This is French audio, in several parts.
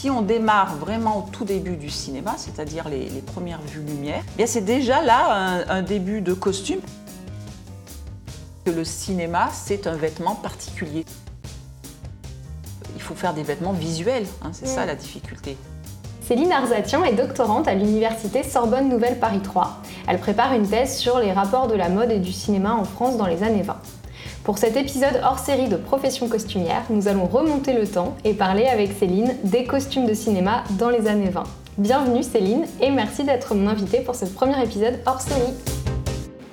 si on démarre vraiment au tout début du cinéma, c'est-à-dire les, premières vues lumière, eh bien c'est déjà là un, début de costume. Le cinéma, c'est un vêtement particulier. Il faut faire des vêtements visuels, hein, c'est ça la difficulté. Céline Arzatian est doctorante à l'université Sorbonne Nouvelle Paris 3. Elle prépare une thèse sur les rapports de la mode et du cinéma en France dans les années 20. Pour cet épisode hors série de Profession costumière, nous allons remonter le temps et parler avec Céline des costumes de cinéma dans les années 20. Bienvenue Céline et merci d'être mon invitée pour ce premier épisode hors série.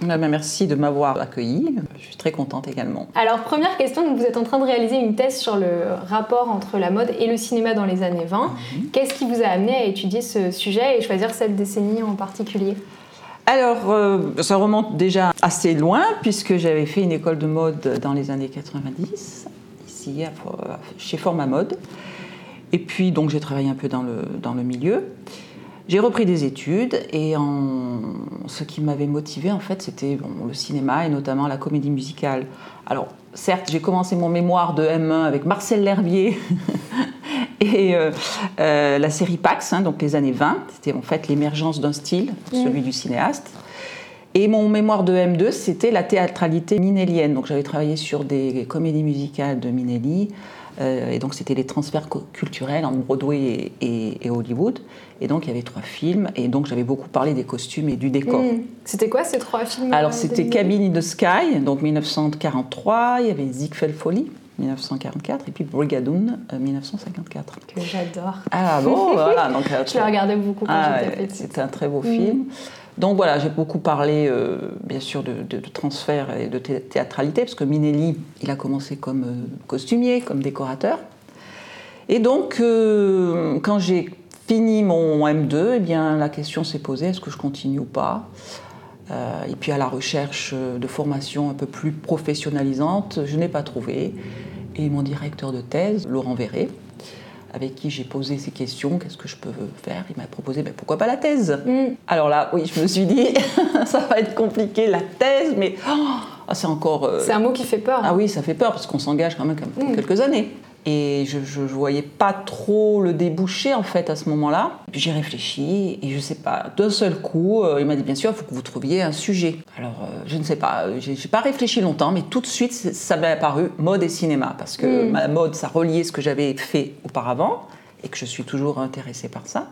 Ah ben, merci de m'avoir accueilli. Je suis très contente également. Alors, première question, vous êtes en train de réaliser une thèse sur le rapport entre la mode et le cinéma dans les années 20. Mhm. Qu'est-ce qui vous a amené à étudier ce sujet et choisir cette décennie en particulier? Alors, euh, ça remonte déjà assez loin, puisque j'avais fait une école de mode dans les années 90, ici, chez Forma Mode. Et puis, donc, j'ai travaillé un peu dans le, dans le milieu. J'ai repris des études et ce qui m'avait motivé en fait c'était le cinéma et notamment la comédie musicale. Alors certes j'ai commencé mon mémoire de M1 avec Marcel L'Herbier et euh, euh, la série Pax, hein, donc les années 20, c'était en fait l'émergence d'un style, celui du cinéaste. Et mon mémoire de M2 c'était la théâtralité minélienne. Donc j'avais travaillé sur des comédies musicales de Minelli. Euh, et donc c'était les transferts culturels entre Broadway et, Hollywood. Et donc il y avait trois films. Et donc j'avais beaucoup parlé des costumes et du décor. Hmm. C'était quoi ces trois films Alors c'était Cabin in the Sky, donc 1943. Il y avait Ziegfeld Folly. 1944 et puis Brigadoon 1954 que j'adore. Ah bon voilà donc euh, je l'ai regardé beaucoup quand ah, j'étais petite. c'était un très beau film. Donc voilà, j'ai beaucoup parlé, euh, bien sûr, de, transfert et de théâtralité, parce que Minelli, il a commencé comme euh, costumier, comme décorateur. Et donc, euh, quand j'ai fini mon M2, eh bien, la question s'est posée, est-ce que je continue ou pas? Et puis, à la recherche de formation un peu plus professionnalisante, je n'ai pas trouvé. Et mon directeur de thèse, Laurent Verret, avec qui j'ai posé ces questions, qu'est-ce que je peux faire Il m'a proposé, ben, pourquoi pas la thèse? Mm. Alors là, oui, je me suis dit, ça va être compliqué, la thèse, mais oh, ah, c'est encore... Euh, c'est un mot qui fait peur. Ah oui, ça fait peur, parce qu'on s'engage quand même pour mm. quelques années. Et je ne voyais pas trop le déboucher en fait à ce moment-là. J'ai réfléchi et je sais pas, d'un seul coup, euh, il m'a dit bien sûr, il faut que vous trouviez un sujet. Alors euh, je ne sais pas, j'ai pas réfléchi longtemps, mais tout de suite ça m'est apparu mode et cinéma parce que ma hmm. mode ça reliait ce que j'avais fait auparavant et que je suis toujours intéressée par ça.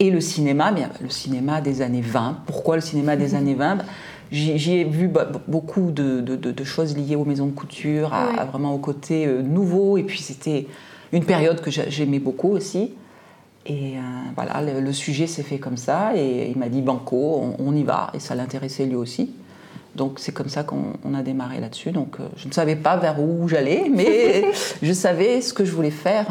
Et le cinéma, bien, le cinéma des années 20. Pourquoi le cinéma des années 20 J'y ai vu beaucoup de, choses liées aux maisons de couture, à, vraiment au côté euh, nouveau. Et puis c'était une période que j'aimais beaucoup aussi. Et euh, voilà, le, sujet s'est fait comme ça. Et il m'a dit Banco, on, y va. Et ça l'intéressait lui aussi. Donc c'est comme ça qu'on a démarré là-dessus. Donc euh, je ne savais pas vers où j'allais, mais je savais ce que je voulais faire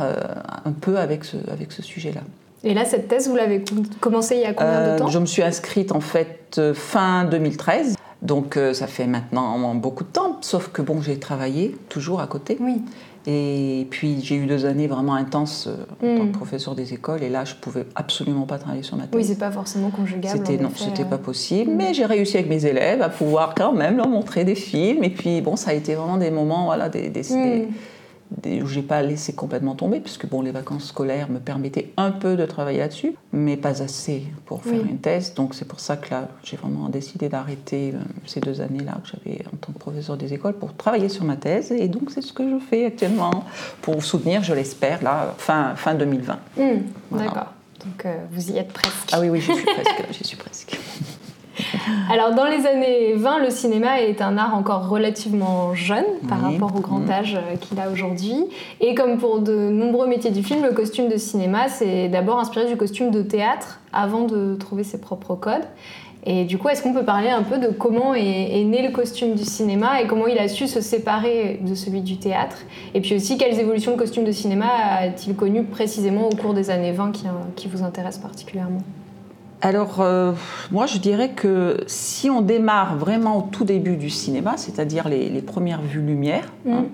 un peu avec ce, avec ce sujet-là. Et là, cette thèse, vous l'avez commencée il y a combien de temps? Je me suis inscrite en fait euh, fin 2013. Donc euh, ça fait maintenant beaucoup de temps, sauf que bon, j'ai travaillé toujours à côté. Oui. Et puis j'ai eu deux années vraiment intenses euh, en tant que hmm. professeur des écoles, et là je pouvais absolument pas travailler sur ma thèse. Oui, c'est pas forcément conjugable. C'était non, c'était pas possible, mais j'ai réussi avec mes élèves à pouvoir quand même leur montrer des films. Et puis bon, ça a été vraiment des moments, voilà, des, des, hmm où j'ai pas laissé complètement tomber, puisque bon, les vacances scolaires me permettaient un peu de travailler là-dessus, mais pas assez pour faire une thèse. Donc c'est pour ça que là, j'ai vraiment décidé d'arrêter euh, ces deux années-là que j'avais en tant que professeur des écoles pour travailler sur ma thèse. Et donc c'est ce que je fais actuellement pour soutenir, je l'espère, là, fin, fin 2020. Mmh, D'accord. Donc euh, vous y êtes presque. Ah oui, oui, j'y suis presque. J'y suis presque. Alors, dans les années 20, le cinéma est un art encore relativement jeune par rapport au grand âge euh, qu'il a aujourd'hui. Et comme pour de nombreux métiers du film, le costume de cinéma, c'est d'abord inspiré du costume de théâtre avant de trouver ses propres codes. Et du coup, est-ce qu'on peut parler un peu de comment est, né le costume du cinéma et comment il a su se séparer de celui du théâtre? Et puis aussi, quelles évolutions de costume de cinéma a-t-il connu précisément au cours des années 20 qui, qui vous intéressent particulièrement? Alors, euh, moi, je dirais que si on démarre vraiment au tout début du cinéma, c'est-à-dire les, premières vues lumière, mm. hein,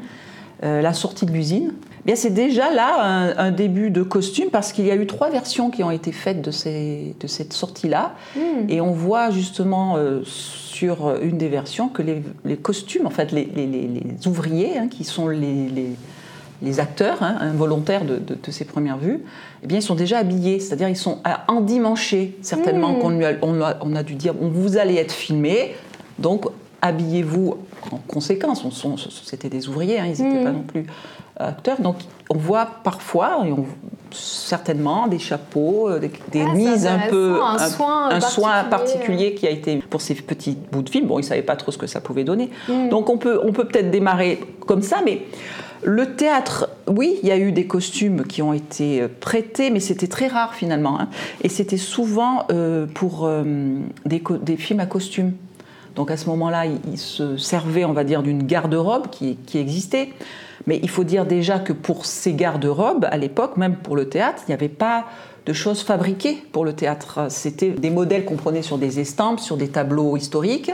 euh, la sortie de l'usine, eh c'est déjà là un, début de costume parce qu'il y a eu trois versions qui ont été faites de, cette sortie-là. Mm. Et on voit justement euh, sur une des versions que les, costumes, en fait, les, ouvriers, hein, qui sont les les acteurs hein, involontaires de, ces premières vues, eh bien, ils sont déjà habillés, c'est-à-dire ils sont endimanchés, certainement, hmm. qu'on on a, on a dû dire, vous allez être filmé, donc habillez-vous en conséquence. C'était des ouvriers, hein, ils n'étaient hmm. pas non plus acteurs. Donc on voit parfois, et on, certainement, des chapeaux, euh, des, ah, mises un peu. Un, soin, un soin, particulier qui a été pour ces petits bouts de film. Bon, ils ne savaient pas trop ce que ça pouvait donner. Hmm. Donc on peut on peut peut-être démarrer comme ça, mais. Le théâtre, oui, il y a eu des costumes qui ont été euh, prêtés, mais c'était très rare finalement. Hein. Et c'était souvent euh, pour des, des films à costumes. Donc à ce moment-là, il, se servait, on va dire, d'une garde-robe qui, existait. Mais il faut dire déjà que pour ces garde-robes, à l'époque, même pour le théâtre, il n'y avait pas de choses fabriquées pour le théâtre. C'était des modèles qu'on prenait sur des estampes, sur des tableaux historiques,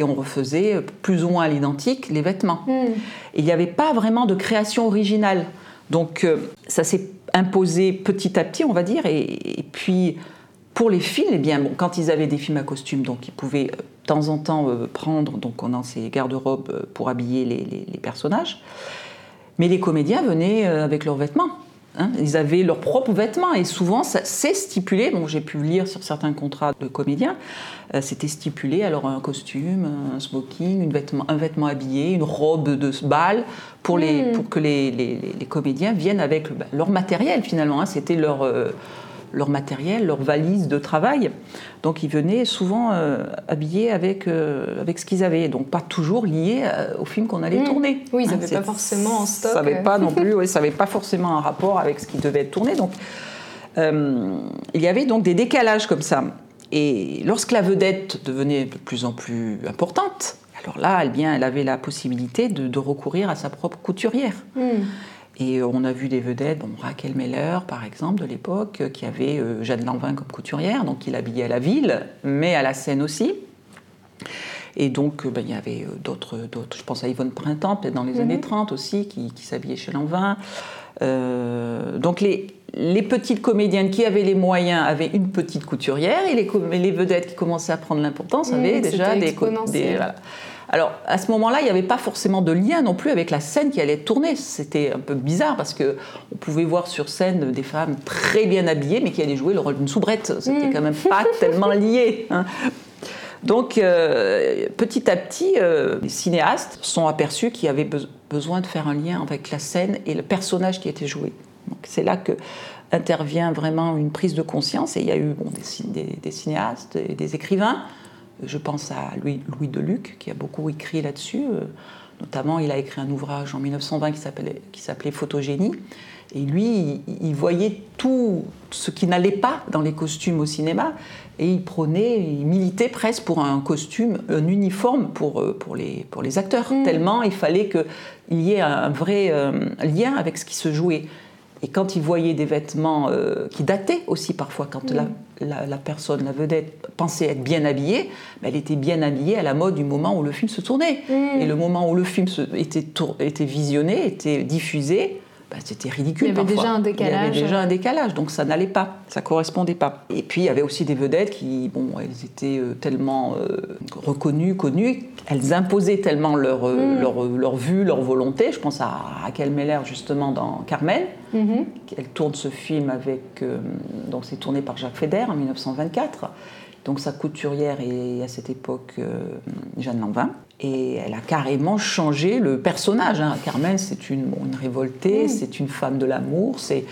et on refaisait plus ou moins à l'identique les vêtements. Hmm. Et il n'y avait pas vraiment de création originale. Donc euh, ça s'est imposé petit à petit, on va dire, et, puis pour les films, eh bien, bon, quand ils avaient des films à costume, donc ils pouvaient euh, temps en temps euh, prendre, donc on a ces garde-robes euh, pour habiller les, personnages. Mais les comédiens venaient euh, avec leurs vêtements. Hein. Ils avaient leurs propres vêtements et souvent c'est stipulé, bon j'ai pu lire sur certains contrats de comédiens, c'était stipulé alors un costume, un smoking, une vêtement, un vêtement habillé, une robe de bal pour, les, hmm. pour que les, les, comédiens viennent avec bah, leur matériel finalement, hein. c'était leur leur matériel, leur valise de travail. Donc ils venaient souvent euh, habillés avec, euh, avec ce qu'ils avaient, donc pas toujours liés euh, au film qu'on allait mmh. tourner. Oui, ils n'avaient pas forcément en stock. Ça n'avait pas non plus, oui, ça n'avait pas forcément un rapport avec ce qui devait être tourné. Donc il y avait donc des décalages comme ça. Et lorsque la vedette devenait de plus en plus importante, alors là, elle, bien, elle avait la possibilité de, recourir à sa propre couturière. Mmh. Et on a vu des vedettes, bon, Raquel Meller par exemple de l'époque, qui avait euh, Jeanne Lanvin comme couturière, donc il habillait à la ville, mais à la scène aussi. Et donc euh, ben, il y avait euh, d'autres, d'autres, je pense à Yvonne Printemps, peut-être dans les mhm. années 30 aussi, qui, s'habillait chez Lanvin. donc les, les petites comédiennes qui avaient les moyens avaient une petite couturière et les, les vedettes qui commençaient à prendre l'importance avaient déjà des, des voilà. Alors à ce moment-là, il n'y avait pas forcément de lien non plus avec la scène qui allait être tournée. C'était un peu bizarre parce que on pouvait voir sur scène des femmes très bien habillées, mais qui allaient jouer le rôle d'une soubrette. C'était mm. quand même pas tellement lié. Hein. Donc euh, petit à petit, euh, les cinéastes sont aperçus qu'il y avait besoin de faire un lien avec la scène et le personnage qui était joué. C'est là que intervient vraiment une prise de conscience et il y a eu des cinéastes et des écrivains je pense à Louis, Louis Deluc, qui a beaucoup écrit là-dessus. Euh, notamment, il a écrit un ouvrage en 1920 qui s'appelait Photogénie. Et lui, il, voyait tout ce qui n'allait pas dans les costumes au cinéma. Et il prônait, il militait presque pour un costume, un uniforme pour, euh, pour, les, pour les acteurs. Mm. Tellement il fallait qu'il y ait un vrai euh, lien avec ce qui se jouait. Et quand il voyait des vêtements euh, qui dataient aussi parfois, quand la, la, personne, la vedette, pensait être bien habillée, ben, elle était bien habillée à la mode du moment où le film se tournait. Et le moment où le film se, était, était visionné, était diffusé, bah, c'était ridicule. Il y avait déjà un décalage. Il y avait déjà un décalage, donc ça n'allait pas, ça correspondait pas. Et puis il y avait aussi des vedettes qui, bon, elles étaient euh, tellement euh, reconnues, connues, elles imposaient tellement leur, euh, mm. leur, leur, vue, leur volonté. Je pense à Raquel Meller justement dans Carmen. Mm-hmm. Elle tourne ce film avec, donc c'est tourné par Jacques Feder en 1924. Donc sa couturière est à cette époque Jeanne Lanvin. Et elle a carrément changé le personnage. Hein. Carmen, c'est une, une révoltée, mm. c'est une femme de l'amour, c'est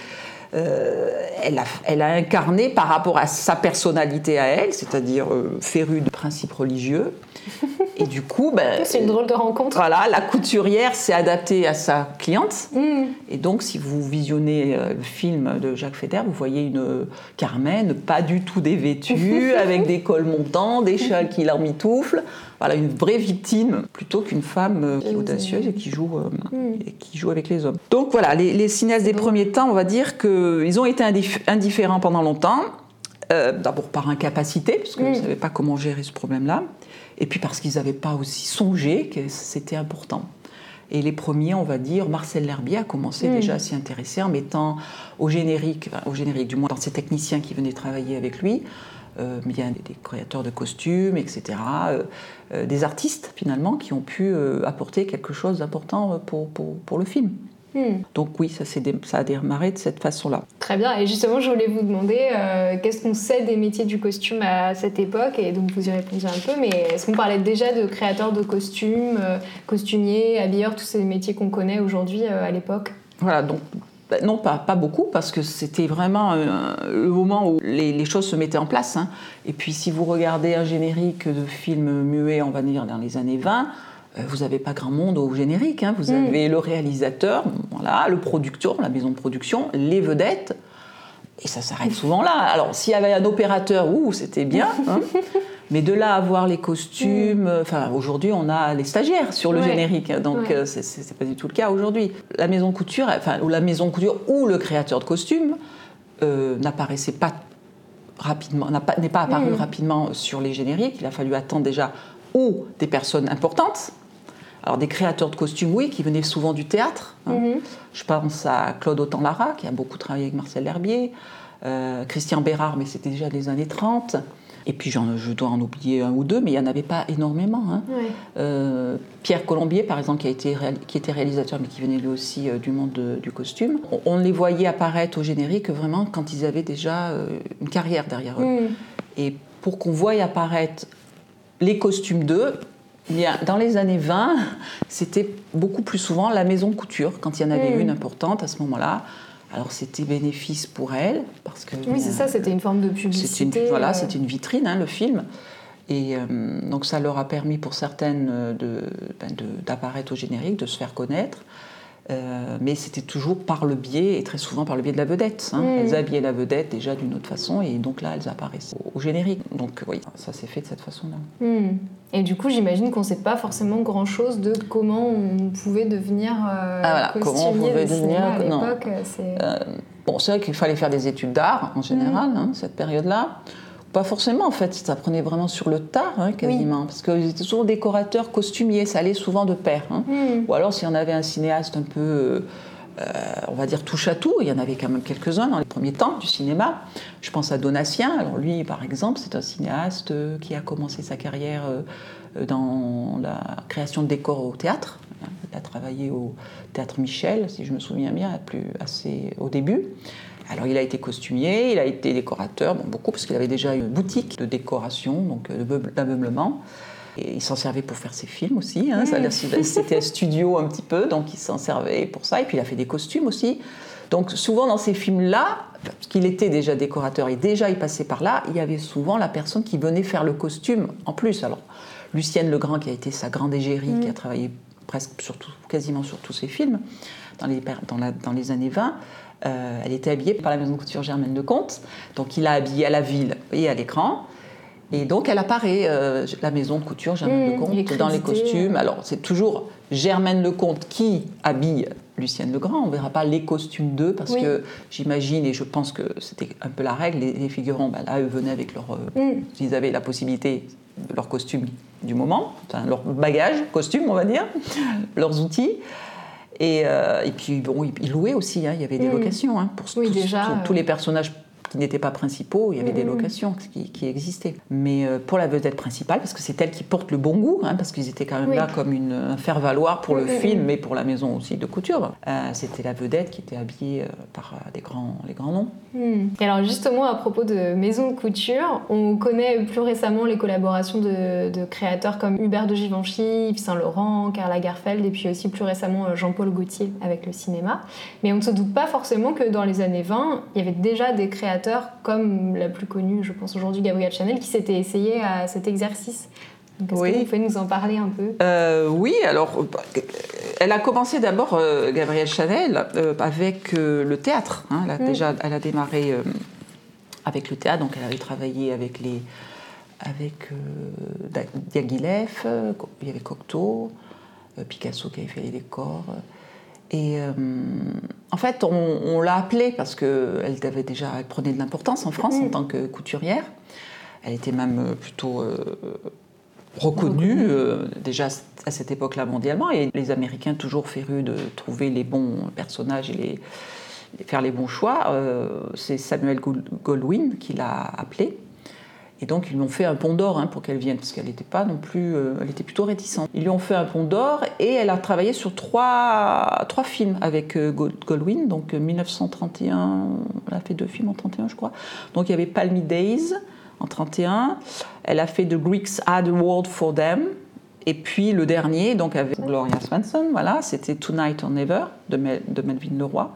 euh, elle, a, elle, a, incarné par rapport à sa personnalité à elle, c'est-à-dire euh, férue de principes religieux. Et du coup, ben, c'est une drôle de rencontre. Voilà, la couturière s'est adaptée à sa cliente. Mm. Et donc, si vous visionnez euh, le film de Jacques Feder, vous voyez une Carmen pas du tout dévêtue, avec des cols montants, des châles qui l'emmitouflent. Voilà, une vraie victime plutôt qu'une femme qui est audacieuse et qui joue, mm. et qui joue avec les hommes. Donc voilà, les, les cinéastes des premiers temps, on va dire que ils ont été indifférents pendant longtemps. Euh, d'abord par incapacité, parce qu'ils ne savaient pas comment gérer ce problème-là, et puis parce qu'ils n'avaient pas aussi songé que c'était important. Et les premiers, on va dire, Marcel L'Herbier a commencé déjà à s'y intéresser en mettant au générique, au générique du moins dans ses techniciens qui venaient travailler avec lui, euh, bien des, créateurs de costumes, etc., euh, des artistes finalement qui ont pu apporter quelque chose d'important pour, pour, pour, le film. Hmm. Donc oui, ça, ça a démarré de cette façon-là. Très bien. Et justement, je voulais vous demander euh, qu'est-ce qu'on sait des métiers du costume à cette époque? Et donc vous y répondiez un peu, mais est-ce qu'on parlait déjà de créateurs de costumes, euh, costumiers, habilleurs, tous ces métiers qu'on connaît aujourd'hui euh, à l'époque? Voilà, donc bah, non, pas, pas, beaucoup, parce que c'était vraiment le moment où les, choses se mettaient en place. Hein. Et puis, si vous regardez un générique de film muet, on va dire, dans les années 20, euh, vous n'avez pas grand monde au générique. Hein. Vous mm. avez le réalisateur, voilà, le producteur, la maison de production, les vedettes. Et ça s'arrête souvent là. Alors, s'il y avait un opérateur, ouh, c'était bien. Hein. Mais de là à voir les costumes, mm. enfin aujourd'hui on a les stagiaires sur le générique, donc euh, ce c'est pas du tout le cas aujourd'hui. La maison couture, enfin ou la maison couture ou le créateur de costumes euh, n'apparaissait pas rapidement, n'est pas, apparu mm. rapidement sur les génériques. Il a fallu attendre déjà ou des personnes importantes alors des créateurs de costumes, oui, qui venaient souvent du théâtre. Hein. Mhm. Je pense à Claude Autant-Lara, qui a beaucoup travaillé avec Marcel Herbier, euh, Christian Bérard, mais c'était déjà des années 30. Et puis je dois en oublier un ou deux, mais il n'y en avait pas énormément. Hein. Euh, Pierre Colombier, par exemple, qui, a été qui était réalisateur, mais qui venait lui aussi euh, du monde du costume. On, les voyait apparaître au générique vraiment quand ils avaient déjà une carrière derrière eux. Et pour qu'on voie apparaître les costumes d'eux, dans les années 20, c'était beaucoup plus souvent la maison couture, quand il y en avait une importante à ce moment-là. Alors c'était bénéfice pour elle, parce que... Oui, c'est ça, c'était une forme de publicité. Une, voilà, euh. c'était une vitrine, hein, le film. Et euh, donc ça leur a permis pour certaines ben, d'apparaître au générique, de se faire connaître. Euh, mais c'était toujours par le biais, et très souvent par le biais de la vedette. Hein. Mm. Elles habillaient la vedette déjà d'une autre façon, et donc là, elles apparaissent au, générique. Donc oui, ça s'est fait de cette façon-là. Mm. Et du coup, j'imagine qu'on ne sait pas forcément grand-chose de comment on pouvait devenir euh, ah, voilà. comment on pouvait devenir à l'époque. Euh, bon, c'est vrai qu'il fallait faire des études d'art en général, mm. hein, cette période-là. Pas forcément, en fait. Ça prenait vraiment sur le tas, hein, quasiment. Parce qu'ils étaient souvent décorateurs, costumiers. Ça allait souvent de pair. Hein. Hmm. Ou alors, si on avait un cinéaste un peu, euh, on va dire, touche à tout, il y en avait quand même quelques-uns dans les premiers temps du cinéma. Je pense à Donatien. Alors, lui, par exemple, c'est un cinéaste qui a commencé sa carrière euh, dans la création de décors au théâtre. Il a travaillé au théâtre Michel, si je me souviens bien, plus assez au début. Alors il a été costumier, il a été décorateur, bon, beaucoup parce qu'il avait déjà une boutique de décoration, donc euh, d'ameublement. Et il s'en servait pour faire ses films aussi. Hein. C'était un studio un petit peu, donc il s'en servait pour ça. Et puis il a fait des costumes aussi. Donc souvent dans ces films-là, parce qu'il était déjà décorateur et déjà il passait par là, il y avait souvent la personne qui venait faire le costume en plus. Alors Lucienne Legrand qui a été sa grande égérie, qui a mm. travaillé presque sur quasiment sur tous ses films dans les, dans, dans les années 20, euh, elle était habillée par la maison de couture Germaine de Comte, donc il a habillé à la ville et à l'écran. Et donc elle apparaît, euh, la maison de couture Germaine mmh, Lecomte, dans les costumes. Alors c'est toujours Germaine Lecomte qui habille Lucienne Legrand. On ne verra pas les costumes d'eux parce que j'imagine et je pense que c'était un peu la règle. Les, figurants, ben là, eux venaient avec leur. Euh, mmh. Ils avaient la possibilité de leur costume du moment, enfin, leur bagage, costume, on va dire, leurs outils. Euh, et, puis, bon, il louait aussi, hein. il y avait des mmh. locations hein, pour tous, déjà, tous, les personnages qui n'étaient pas principaux, il y avait des mm-hmm. locations qui, existaient. Mais euh, pour la vedette principale, parce que c'est elle qui porte le bon goût, hein, parce qu'ils étaient quand même là comme une, un faire-valoir pour le mm-hmm. film, mais pour la maison aussi de couture, euh, c'était la vedette qui était habillée euh, par des grands, les grands noms. Et alors justement, à propos de maison de couture, on connaît plus récemment les collaborations de, créateurs comme Hubert de Givenchy, Yves Saint-Laurent, Karl Lagerfeld, et puis aussi plus récemment Jean-Paul Gaultier avec le cinéma. Mais on ne se doute pas forcément que dans les années 20, il y avait déjà des créateurs comme la plus connue, je pense aujourd'hui, Gabrielle Chanel, qui s'était essayée à cet exercice. Est-ce que vous pouvez nous en parler un peu? Euh, Oui, alors, elle a commencé d'abord, euh, Gabrielle Chanel, euh, avec le théâtre. Hein. Elle, a mm. déjà, elle a démarré avec le théâtre, donc elle avait travaillé avec les avec Diaghilev, il y avait Cocteau, Picasso qui avait fait les décors. Et euh, en fait, on, l'a appelée parce qu'elle avait déjà, elle prenait de l'importance en France en mm. tant que couturière. Elle était même euh, plutôt euh, reconnue déjà à cette époque-là mondialement. Et les Américains, toujours férus de trouver les bons personnages et les, faire les bons choix, c'est Samuel Goldwyn qui l'a appelée. Et donc ils lui ont fait un pont d'or hein, pour qu'elle vienne, parce qu'elle n'était pas non plus, euh, elle était plutôt réticente. Ils lui ont fait un pont d'or et elle a travaillé sur trois, trois films avec euh, Goldwyn, donc 1931, euh, elle a fait deux films en 31 je crois. Donc il y avait Palmy Days en 31, elle a fait The Greeks Had a World for Them, et puis le dernier, donc avec Gloria Swanson, voilà, c'était Tonight or Never de, Melvin Leroy.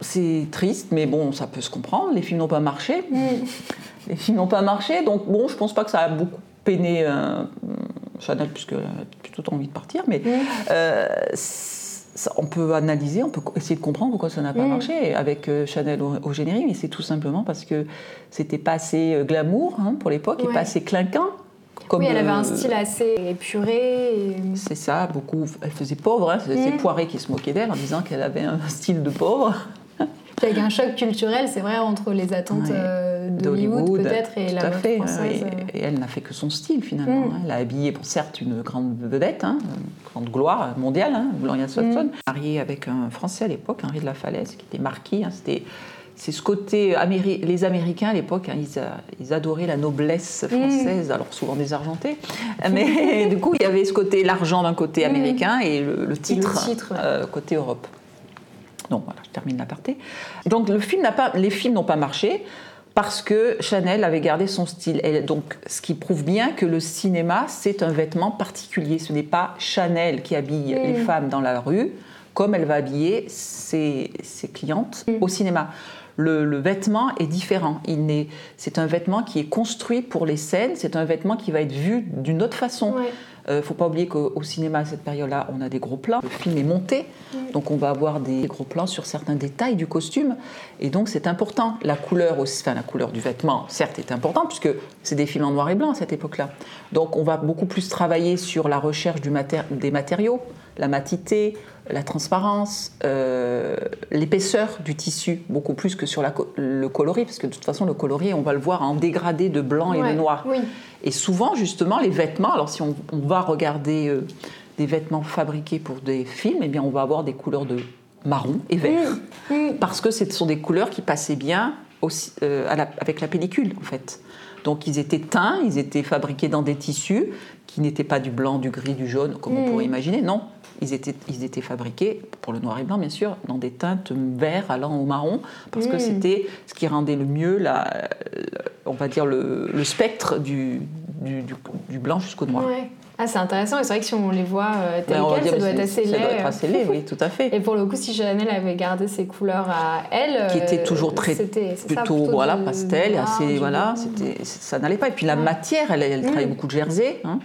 C'est triste, mais bon, ça peut se comprendre. Les films n'ont pas marché. Mm. Les films n'ont pas marché, donc bon, je pense pas que ça a beaucoup peiné euh, Chanel, puisqu'elle a plutôt envie de partir, mais mm. euh, on peut analyser, on peut essayer de comprendre pourquoi ça n'a pas mm. marché avec euh, Chanel au, générique, mais c'est tout simplement parce que c'était pas assez glamour hein, pour l'époque et pas assez clinquant. oui, elle avait un style assez épuré. C'est ça, beaucoup. Elle faisait pauvre. Hein, c'est Poiré qui se moquait d'elle en disant qu'elle avait un style de pauvre. Avec un choc culturel, c'est vrai, entre les attentes euh, d'Hollywood peut-être et la mode française. Et, elle n'a fait que son style finalement. Mm. Hein. Elle a habillé, pour certes, une grande vedette, hein, une grande gloire mondiale, hein, Gloria Swanson, mm. mariée avec un Français à l'époque, Henri de la Falaise, qui était marquis. Hein, c'était c'est ce côté les Américains à l'époque, ils, adoraient la noblesse française, mm. alors souvent désargentée, mais du coup il y avait ce côté l'argent d'un côté américain et le, titre, euh, côté Europe. Donc voilà, je termine l'aparté. Donc le film pas, les films n'ont pas marché parce que Chanel avait gardé son style. Et donc, ce qui prouve bien que le cinéma, c'est un vêtement particulier. Ce n'est pas Chanel qui habille les femmes dans la rue, comme elle va habiller ses, clientes au cinéma. Le, vêtement est différent. C'est un vêtement qui est construit pour les scènes, c'est un vêtement qui va être vu d'une autre façon. Il euh, ne faut pas oublier qu'au cinéma, à cette période-là, on a des gros plans. Le film est monté, donc on va avoir des gros plans sur certains détails du costume. Et donc c'est important. La couleur aussi, enfin la couleur du vêtement, certes, est importante, puisque c'est des films en noir et blanc à cette époque-là. Donc on va beaucoup plus travailler sur la recherche du des matériaux, la matité, la transparence, euh, l'épaisseur du tissu, beaucoup plus que sur le coloris, parce que de toute façon, le coloris, on va le voir en dégradé de blanc et de noir. Et souvent, justement, les vêtements, alors si on, va regarder euh, des vêtements fabriqués pour des films, eh bien, on va avoir des couleurs de marron et vert, parce que ce sont des couleurs qui passaient bien aussi, euh, avec la pellicule, en fait. Donc ils étaient teints, ils étaient fabriqués dans des tissus qui n'étaient pas du blanc, du gris, du jaune, comme on pourrait imaginer. Non, ils étaient, ils étaient fabriqués, pour le noir et blanc bien sûr, dans des teintes vert allant au marron, parce que mm. c'était ce qui rendait le mieux, la, on va dire, le, spectre du, du, blanc jusqu'au noir. Ah, c'est intéressant, et c'est vrai que si on les voit euh, ben, ça doit être assez laid. Ça doit être assez laid, oui, tout à fait. Et pour le coup, si Chanel avait gardé ses couleurs à elle... Qui étaient toujours très, plutôt, voilà, pastel, assez, voilà, ça n'allait pas. Et puis la matière, elle, mm. beaucoup de jersey, hein.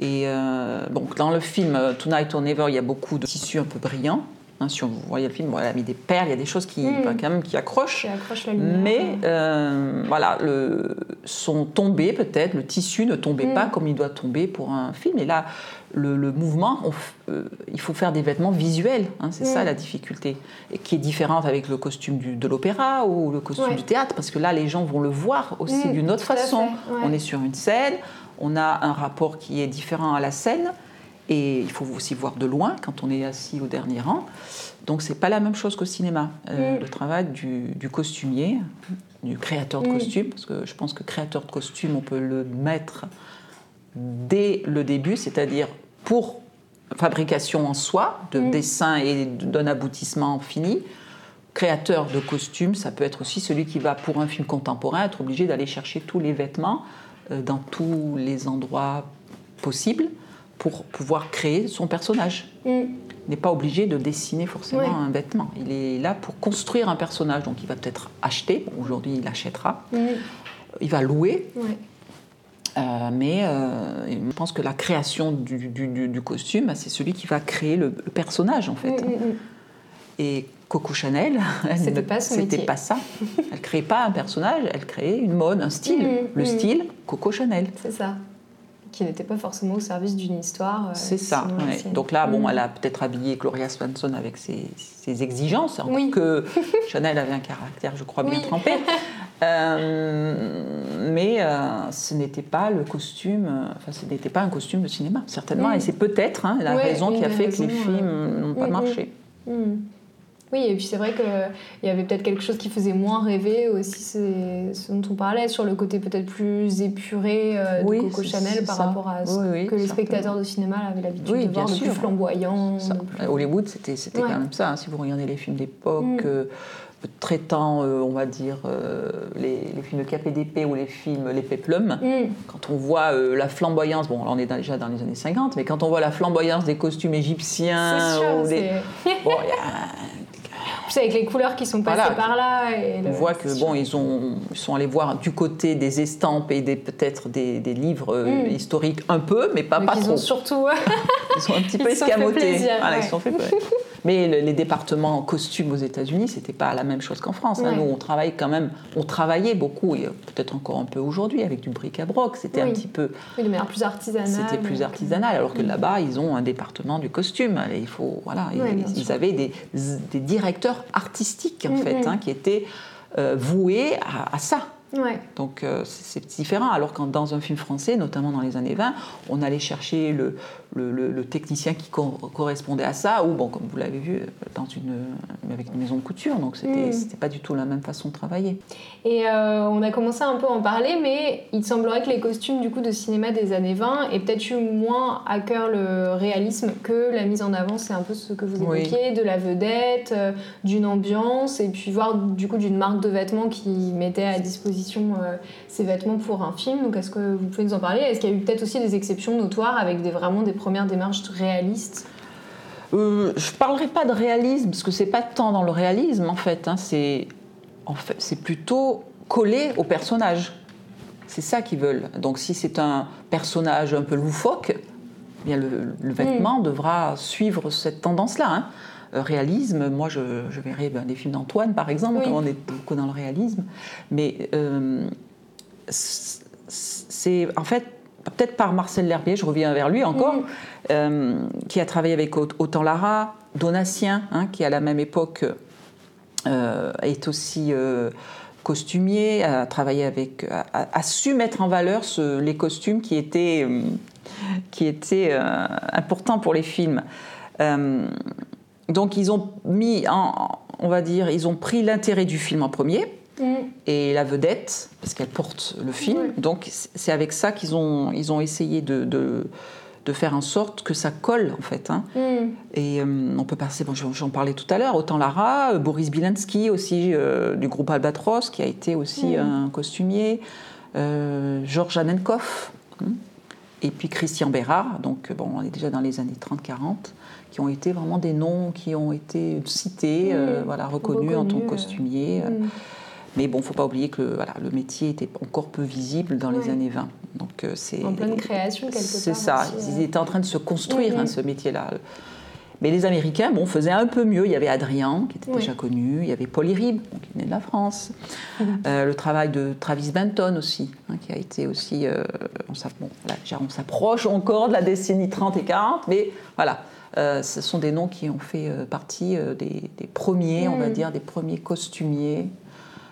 Et euh, bon, dans le film euh, Tonight or Never, il y a beaucoup de tissus un peu brillants. Hein, si vous voyez le film, voilà, elle a mis des perles, il y a des choses qui, mm. quand même, qui accrochent. la mais euh, voilà, le, sont tombés peut-être, le tissu ne tombait mm. pas comme il doit tomber pour un film. Et là, le, mouvement, il faut faire des vêtements visuels, hein, c'est ça mm. la difficulté, et qui est différente avec le costume de l'opéra ou le costume du théâtre, parce que là, les gens vont le voir aussi d'une autre façon. On est sur une scène, on a un rapport qui est différent à la scène et il faut aussi voir de loin quand on est assis au dernier rang. Donc c'est pas la même chose qu'au cinéma. Euh, mm. Le travail du, costumier, du créateur de mm. costume, parce que je pense que créateur de costume, on peut le mettre dès le début, c'est-à-dire pour fabrication en soi, de mm. dessin et d'un aboutissement fini. Créateur de costume, ça peut être aussi celui qui va, pour un film contemporain, être obligé d'aller chercher tous les vêtements dans tous les endroits possibles pour pouvoir créer son personnage. Mm. Il n'est pas obligé de dessiner forcément un vêtement. Il est là pour construire un personnage. Donc il va peut-être acheter, aujourd'hui il achètera, mm. il va louer. Euh, mais euh, je pense que la création du, costume, c'est celui qui va créer le, personnage en fait. Mm, Et Coco Chanel, c'était pas, pas, ça. Elle créait pas un personnage, elle créait une mode, un style. Mm, le mm. style Coco Chanel. C'est ça. Qui n'était pas forcément au service d'une histoire. Euh, c'est ça. Donc là, bon, mm. elle a peut-être habillé Gloria Swanson avec ses, exigences, oui. que Chanel avait un caractère, je crois, bien trempé. Euh, mais euh, ce n'était pas le costume, enfin, ce n'était pas un costume de cinéma, certainement. Et c'est peut-être hein, la raison qui a fait que les films n'ont pas marché. Oui, et puis c'est vrai qu'il y avait peut-être quelque chose qui faisait moins rêver aussi, c'est ce dont on parlait, sur le côté peut-être plus épuré euh, de Coco Chanel par rapport à ce que les spectateurs de cinéma avaient l'habitude de voir, de plus flamboyant. Hollywood, c'était quand même ça. Hein. si vous regardez les films d'époque, mm. euh, traitant, euh, on va dire, les, films de KPDP ou les films Les Péplums, mm. quand on voit la flamboyance, bon, là on est déjà dans les années 50, mais quand on voit la flamboyance des costumes égyptiens, sûr, des... bon, y a avec les couleurs qui sont passées par là. on voit que bon, ils, ont, ils sont allés voir du côté des estampes et des, peut-être des, des, livres euh, hmm. historiques un peu, mais pas, pas ils trop. Ont surtout, ils sont un petit peu escamotés. Ils sont fait Mais les départements en costume aux États-Unis, c'était pas la même chose qu'en France. Hein. Nous, on travaille quand même, on travaillait beaucoup, et peut-être encore un peu aujourd'hui, avec du bric-à-broc. C'était un petit peu. Oui, de manière plus artisanale. C'était plus artisanal, alors que là-bas, ils ont un département du costume. il faut, voilà, ils, avaient des, des, directeurs artistiques en mm, fait, mm. Hein, qui étaient euh, voués à, à ça. Donc euh, c'est différent. Alors que dans un film français, notamment dans les années 20, on allait chercher le, le, technicien qui correspondait à ça, ou bon, comme vous l'avez vu, dans une, avec une maison de couture. Donc c'était mm. pas du tout la même façon de travailler. Et euh, on a commencé un peu à en parler, mais il semblerait que les costumes du coup de cinéma des années 20 aient peut-être eu moins à cœur le réalisme que la mise en avant. C'est un peu ce que vous évoquiez, de la vedette, euh, d'une ambiance, et puis voir du coup d'une marque de vêtements qui mettait à disposition euh, ces vêtements pour un film. Donc est-ce que vous pouvez nous en parler? Est-ce qu'il y a eu peut-être aussi des exceptions notoires avec des, vraiment des premières démarches réalistes? Euh, Je ne parlerai pas de réalisme, parce que c'est pas tant dans le réalisme en fait. Hein, c'est en fait, c'est plutôt collé au personnage. C'est ça qu'ils veulent. Donc si c'est un personnage un peu loufoque, eh bien le, vêtement mm. devra suivre cette tendance-là. Hein. Euh, réalisme, moi je, verrais ben, des films d'Antoine par exemple, on est beaucoup dans le réalisme, mais euh, c'est en fait peut-être par Marcel L'Herbier, je reviens vers lui encore, euh, qui a travaillé avec Autant Lara, Donatien, hein, qui à la même époque est aussi costumier, a travaillé avec, a, su mettre en valeur les costumes qui étaient, qui étaient importants pour les films. Donc ils ont mis, on va dire, ils ont pris l'intérêt du film en premier mm. et la vedette parce qu'elle porte le film. Donc c'est avec ça qu'ils ont, ils ont essayé de, de, faire en sorte que ça colle en fait. Hein. Mm. Et euh, on peut passer, bon, j'en parlais tout à l'heure, autant Lara, euh, Boris Bilansky aussi euh, du groupe Albatros qui a été aussi mm. un costumier, Georges Anenkov. Et puis Christian Bérard, donc bon, on est déjà dans les années 30-40 qui ont été vraiment des noms qui ont été cités, euh, voilà, reconnus en tant que costumier. Euh. Mais bon, il ne faut pas oublier que voilà, le métier était encore peu visible dans les années 20. Donc, euh, c'est, en pleine création, quelque part. C'est ça, ils étaient en train de se construire, hein, ce métier-là. Mais les Américains bon, faisaient un peu mieux. Il y avait Adrien, qui était déjà connu. Il y avait Paul Irib, qui venait de la France. le travail de Travis Benton aussi, hein, qui a été aussi... on s'approche encore de la décennie 30 et 40, mais voilà. Euh, ce sont des noms qui ont fait euh, partie euh, des, premiers, on va dire, des premiers costumiers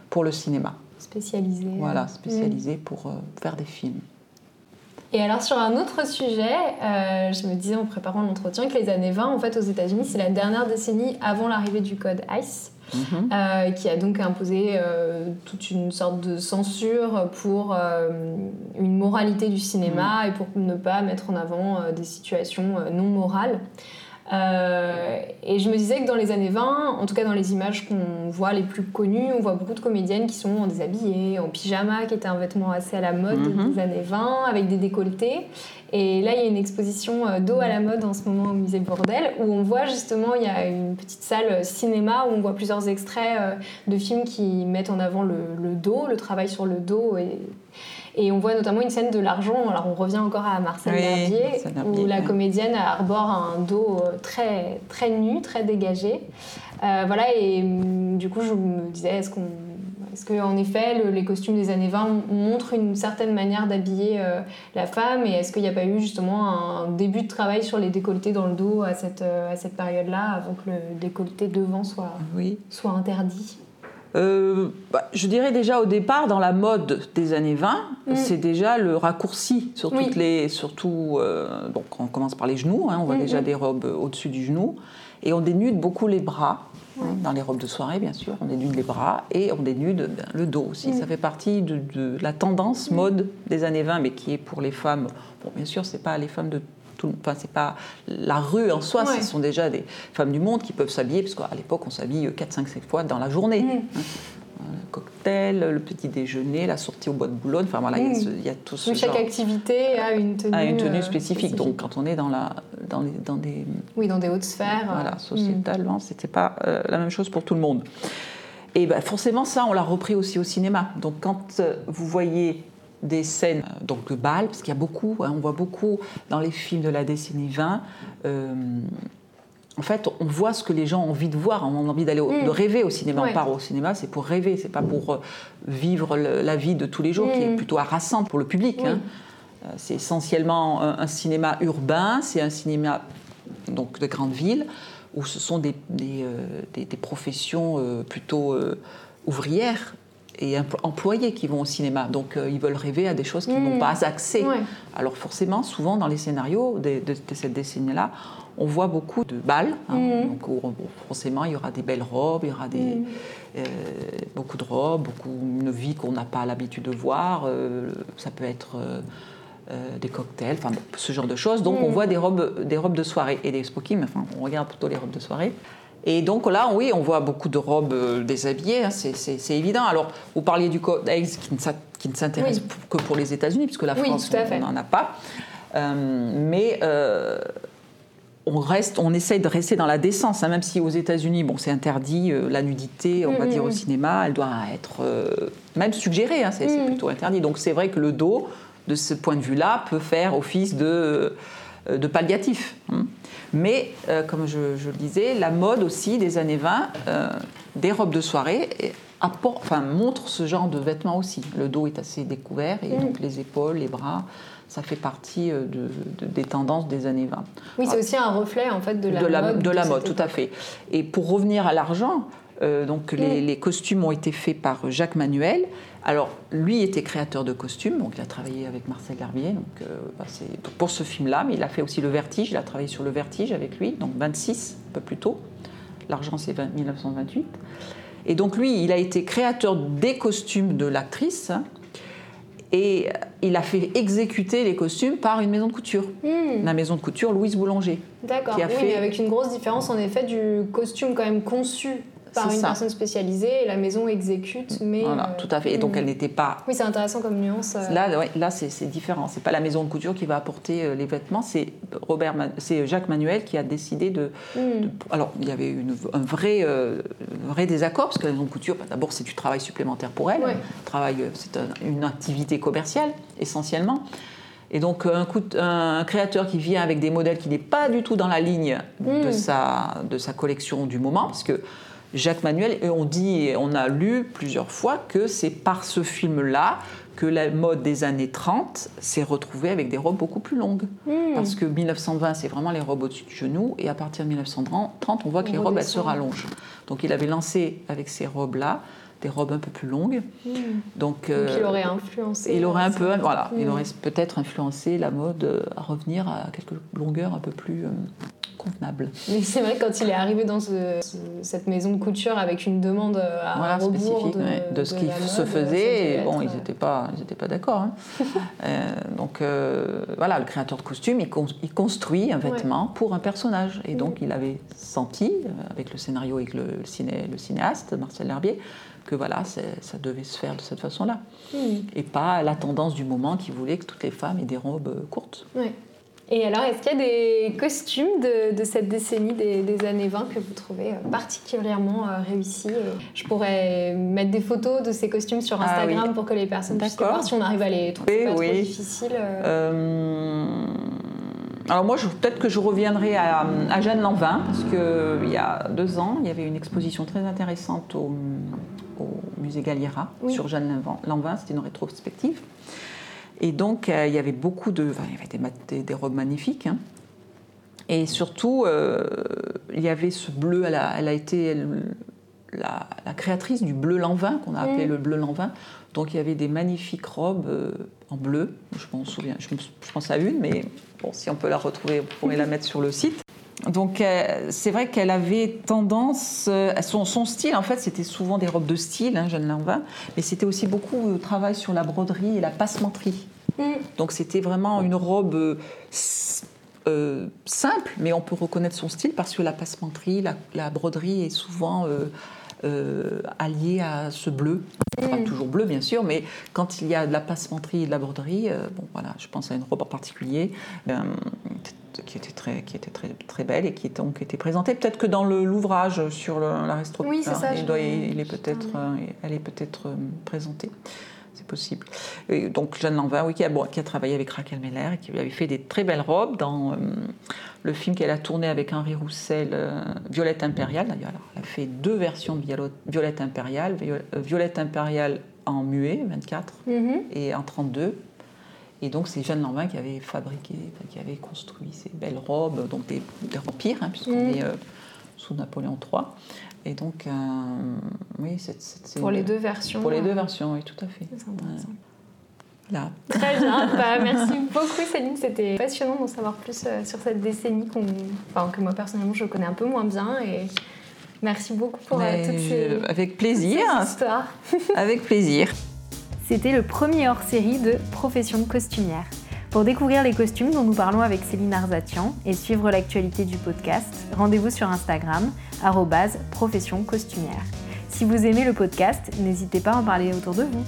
pour le cinéma. Spécialisés. Voilà, spécialisés mm. pour faire des films. Et alors sur un autre sujet, je me disais en préparant l'entretien que les années 20, en fait, aux États-Unis, c'est la dernière décennie avant l'arrivée du code ICE. Mhm. qui a donc imposé toute une sorte de censure pour une moralité du cinéma mhm. et pour ne pas mettre en avant des situations non morales. Euh, et je me disais que dans les années 20, en tout cas dans les images qu'on voit les plus connues, on voit beaucoup de comédiennes qui sont déshabillées, en pyjama, qui était un vêtement assez à la mode mhm. des années 20, avec des décolletés. Et là, il y a une exposition euh, d'eau à la mode en ce moment au musée Bordel, où on voit justement, il y a une petite salle cinéma où on voit plusieurs extraits euh, de films qui mettent en avant le, le dos, le travail sur le dos et et on voit notamment une scène de l'argent. Alors on revient encore à Marcel Herbier, où la comédienne arbore un dos euh, très, très nu, très dégagé. Euh, voilà, et mm, du coup, je me disais, est-ce qu'on. Qu'en effet, les costumes des années 20 montrent une certaine manière d'habiller euh, la femme? Et est-ce qu'il n'y a pas eu justement un début de travail sur les décolletés dans le dos à cette, à cette période-là, avant que le décolleté devant soit, oui. soit interdit? Euh, bah, je dirais déjà au départ, dans la mode des années 20, mm. c'est déjà le raccourci sur toutes les. Surtout, euh, on commence par les genoux, hein, on voit mm, déjà mm. des robes au-dessus du genou, et on dénude beaucoup les bras. hein, dans les robes de soirée bien sûr. On dénude les bras et on dénude ben, le dos aussi. Ça fait partie de, la tendance mode des années 20, mais qui est pour les femmes. Bon, bien sûr, c'est pas les femmes de tout, enfin, c'est pas la rue en soi, ce sont déjà des femmes du monde qui peuvent s'habiller, parce qu'à l'époque, on s'habille 4, 5, 7 fois dans la journée. Hein le cocktail, le petit déjeuner, la sortie au bois de Boulogne. Enfin voilà, il y, a tout ce Chaque activité a une tenue, a une tenue euh, spécifique. Donc quand on est dans, la, dans, les, dans des... Oui, dans des hautes sphères. Voilà, euh, sociétalement, mm. c'était pas euh, la même chose pour tout le monde. Et ben, forcément, ça, on l'a repris aussi au cinéma. Donc quand vous voyez des scènes donc de bal, parce qu'il y a beaucoup, hein, on voit beaucoup dans les films de la décennie 20, en fait, on voit ce que les gens ont envie de voir, on a envie d'aller, de mm. rêver au cinéma. On part au cinéma, c'est pour rêver, c'est pas pour euh, vivre la vie de tous les jours, qui est mm. plutôt harassante pour le public. Hein. Euh, c'est essentiellement un, cinéma urbain, c'est un cinéma donc de grande ville, où ce sont des, des, euh, professions plutôt ouvrières et employés qui vont au cinéma. Donc ils veulent rêver à des choses qu'ils n'ont mm. pas accès. Alors forcément, souvent dans les scénarios de, de cette décennie-là, on voit beaucoup de balles. Hein. Mm. Donc, forcément, il y aura des belles robes, il y aura des, mm. euh, beaucoup de robes, beaucoup, une vie qu'on n'a pas l'habitude de voir. Euh, ça peut être euh, des cocktails, enfin, ce genre de choses. Donc, on mm. voit des robes, des robes de soirée et des smokings, enfin, on regarde plutôt les robes de soirée. Et donc là, oui, on voit beaucoup de robes déshabillées, hein, c'est évident. Alors, vous parliez du codex qui ne s'intéresse que pour les États-Unis, puisque la France, on n'en a pas. mais on, reste, on essaye de rester dans la décence, hein, même si aux États-Unis, bon, c'est interdit, euh, la nudité, on va mm, dire au cinéma, elle doit être euh, même suggérée, hein, c'est mm. plutôt interdit. Donc c'est vrai que le dos, de ce point de vue-là, peut faire office de, euh, de palliatif. Hein. Mais, comme je, le disais, la mode aussi des années 20, des robes de soirée, enfin, montre ce genre de vêtements aussi. Le dos est assez découvert, et donc les épaules, les bras ça fait partie euh, de, des tendances des années 20. Oui, c'est aussi un reflet en fait de la, mode. De la mode, tout à fait. Et pour revenir à l'argent, euh, donc les, costumes ont été faits par Jacques Manuel. Alors lui était créateur de costumes, donc il a travaillé avec Marcel donc euh, bah, pour ce film-là, mais il a fait aussi le Vertige. Il a travaillé sur le Vertige avec lui, donc 26 un peu plus tôt. L'argent c'est 1928. Et donc lui, il a été créateur des costumes de l'actrice. Hein, et il a fait exécuter les costumes par une maison de couture, hmm. la maison de couture Louise Boulanger. D'accord, oui, fait... mais avec une grosse différence en effet du costume quand même conçu par une personne spécialisée et la maison exécute. Mais voilà, euh, tout à fait. Et donc elle n'était pas. Oui, c'est intéressant comme nuance. Euh. Là, ouais, là c'est différent. C'est pas la maison de couture qui va apporter euh, les vêtements, c'est Robert, c'est Jacques Manuel qui a décidé de. Hmm. Alors il y avait une, un vrai, vrai désaccord parce que la maison de couture, bah, d'abord c'est du travail supplémentaire pour elle. Travail, c'est une activité commerciale essentiellement. Et donc un, coup, un, créateur qui vient avec des modèles qui n'est pas du tout dans la ligne de, hmm. sa, de sa collection du moment, parce que Jacques Manuel, et on dit, on a lu plusieurs fois que c'est par ce film-là que la mode des années 30 s'est retrouvée avec des robes beaucoup plus longues. Hmm. Parce que 1920, c'est vraiment les robes au-dessus du genou, et à partir de 1930, on voit que les robes, elles se rallongent. Donc il avait lancé avec ces robes-là des robes un peu plus longues. Hmm. Donc, il euh, aurait influencé. Il aurait un peu, voilà, il hmm. aurait peut-être influencé la mode à revenir à quelques longueurs un peu plus euh, convenable. Mais c'est vrai quand il est arrivé dans cette maison de couture avec une demande à voilà, rebours de, de, ce qui se faisait, bon, ils n'étaient pas, ils pas d'accord. Hein. Euh, donc euh, voilà, le créateur de costumes, il, il construit un vêtement pour un personnage. Et donc il avait senti, euh, avec le scénario et le, ciné, le cinéaste, Marcel Herbier, que voilà, ça devait se faire de cette façon-là. Mm. Et pas la tendance du moment qui voulait que toutes les femmes aient des robes courtes. Et alors, est-ce qu'il y a des costumes de, cette décennie des, années 20 que vous trouvez euh, particulièrement euh, réussis Je pourrais mettre des photos de ces costumes sur ah Instagram pour que les personnes puissent voir si on arrive à les trouver pas trop difficiles. Euh. Alors moi, peut-être que je reviendrai à, Jeanne Lanvin, parce qu'il y a deux ans, il y avait une exposition très intéressante au, musée Galliera sur Jeanne Lanvin, c'était une rétrospective. Et donc, euh, il y avait beaucoup de. il y avait des, robes magnifiques. Hein. Et surtout, euh, il y avait ce bleu. Elle a, elle a été la, créatrice du bleu Lanvin, qu'on a appelé mm. le bleu Lanvin. Donc, il y avait des magnifiques robes euh, en bleu. Je m'en souviens. Je, pense à une, mais bon, si on peut la retrouver, on pourrait la mettre sur le site. Donc c'est vrai qu'elle avait tendance, son, son, style en fait c'était souvent des robes de style, hein, Jeanne Lanvin, mais c'était aussi beaucoup de travail sur la broderie et la passementerie. Mm. Donc c'était vraiment une robe simple, mais on peut reconnaître son style parce que la passementerie, la, broderie est souvent euh, allié à ce bleu. Pas mm. toujours bleu, bien sûr, mais quand il y a de la passementerie et de la broderie, euh, bon, voilà, je pense à une robe en particulier. Euh, qui était très, qui était très, très belle et qui était, donc était présentée peut-être que dans l'ouvrage sur la restauration. Oui, ça. Il, il est peut-être, elle est peut-être présentée c'est possible. donc Jeanne Lanvin, oui, qui a, qui a, travaillé avec Raquel Meller et qui lui avait fait des très belles robes dans euh, le film qu'elle a tourné avec Henri Roussel, euh, Violette Impériale. D'ailleurs, elle a fait deux versions de Violette Impériale, euh, Violette Impériale en muet, 24, mm-hmm. et en 32. Et donc c'est Jeanne Lanvin qui avait fabriqué, qui avait construit ces belles robes, donc des, des empires, hein, puisqu'on mm. est sous Napoléon III. Et donc, euh, oui, c'est. Pour les deux versions. Pour les deux versions, oui, tout à fait. Là. Très bien. Bah, merci beaucoup, Céline. C'était passionnant d'en savoir plus euh, sur cette décennie enfin, que moi, personnellement, je connais un peu moins bien. Et merci beaucoup pour euh, toutes ces, Avec plaisir. histoires. Avec plaisir. C'était le premier hors-série de Profession costumière. Pour découvrir les costumes dont nous parlons avec Céline Arzatian et suivre l'actualité du podcast, rendez-vous sur Instagram, profession costumière. Si vous aimez le podcast, n'hésitez pas à en parler autour de vous.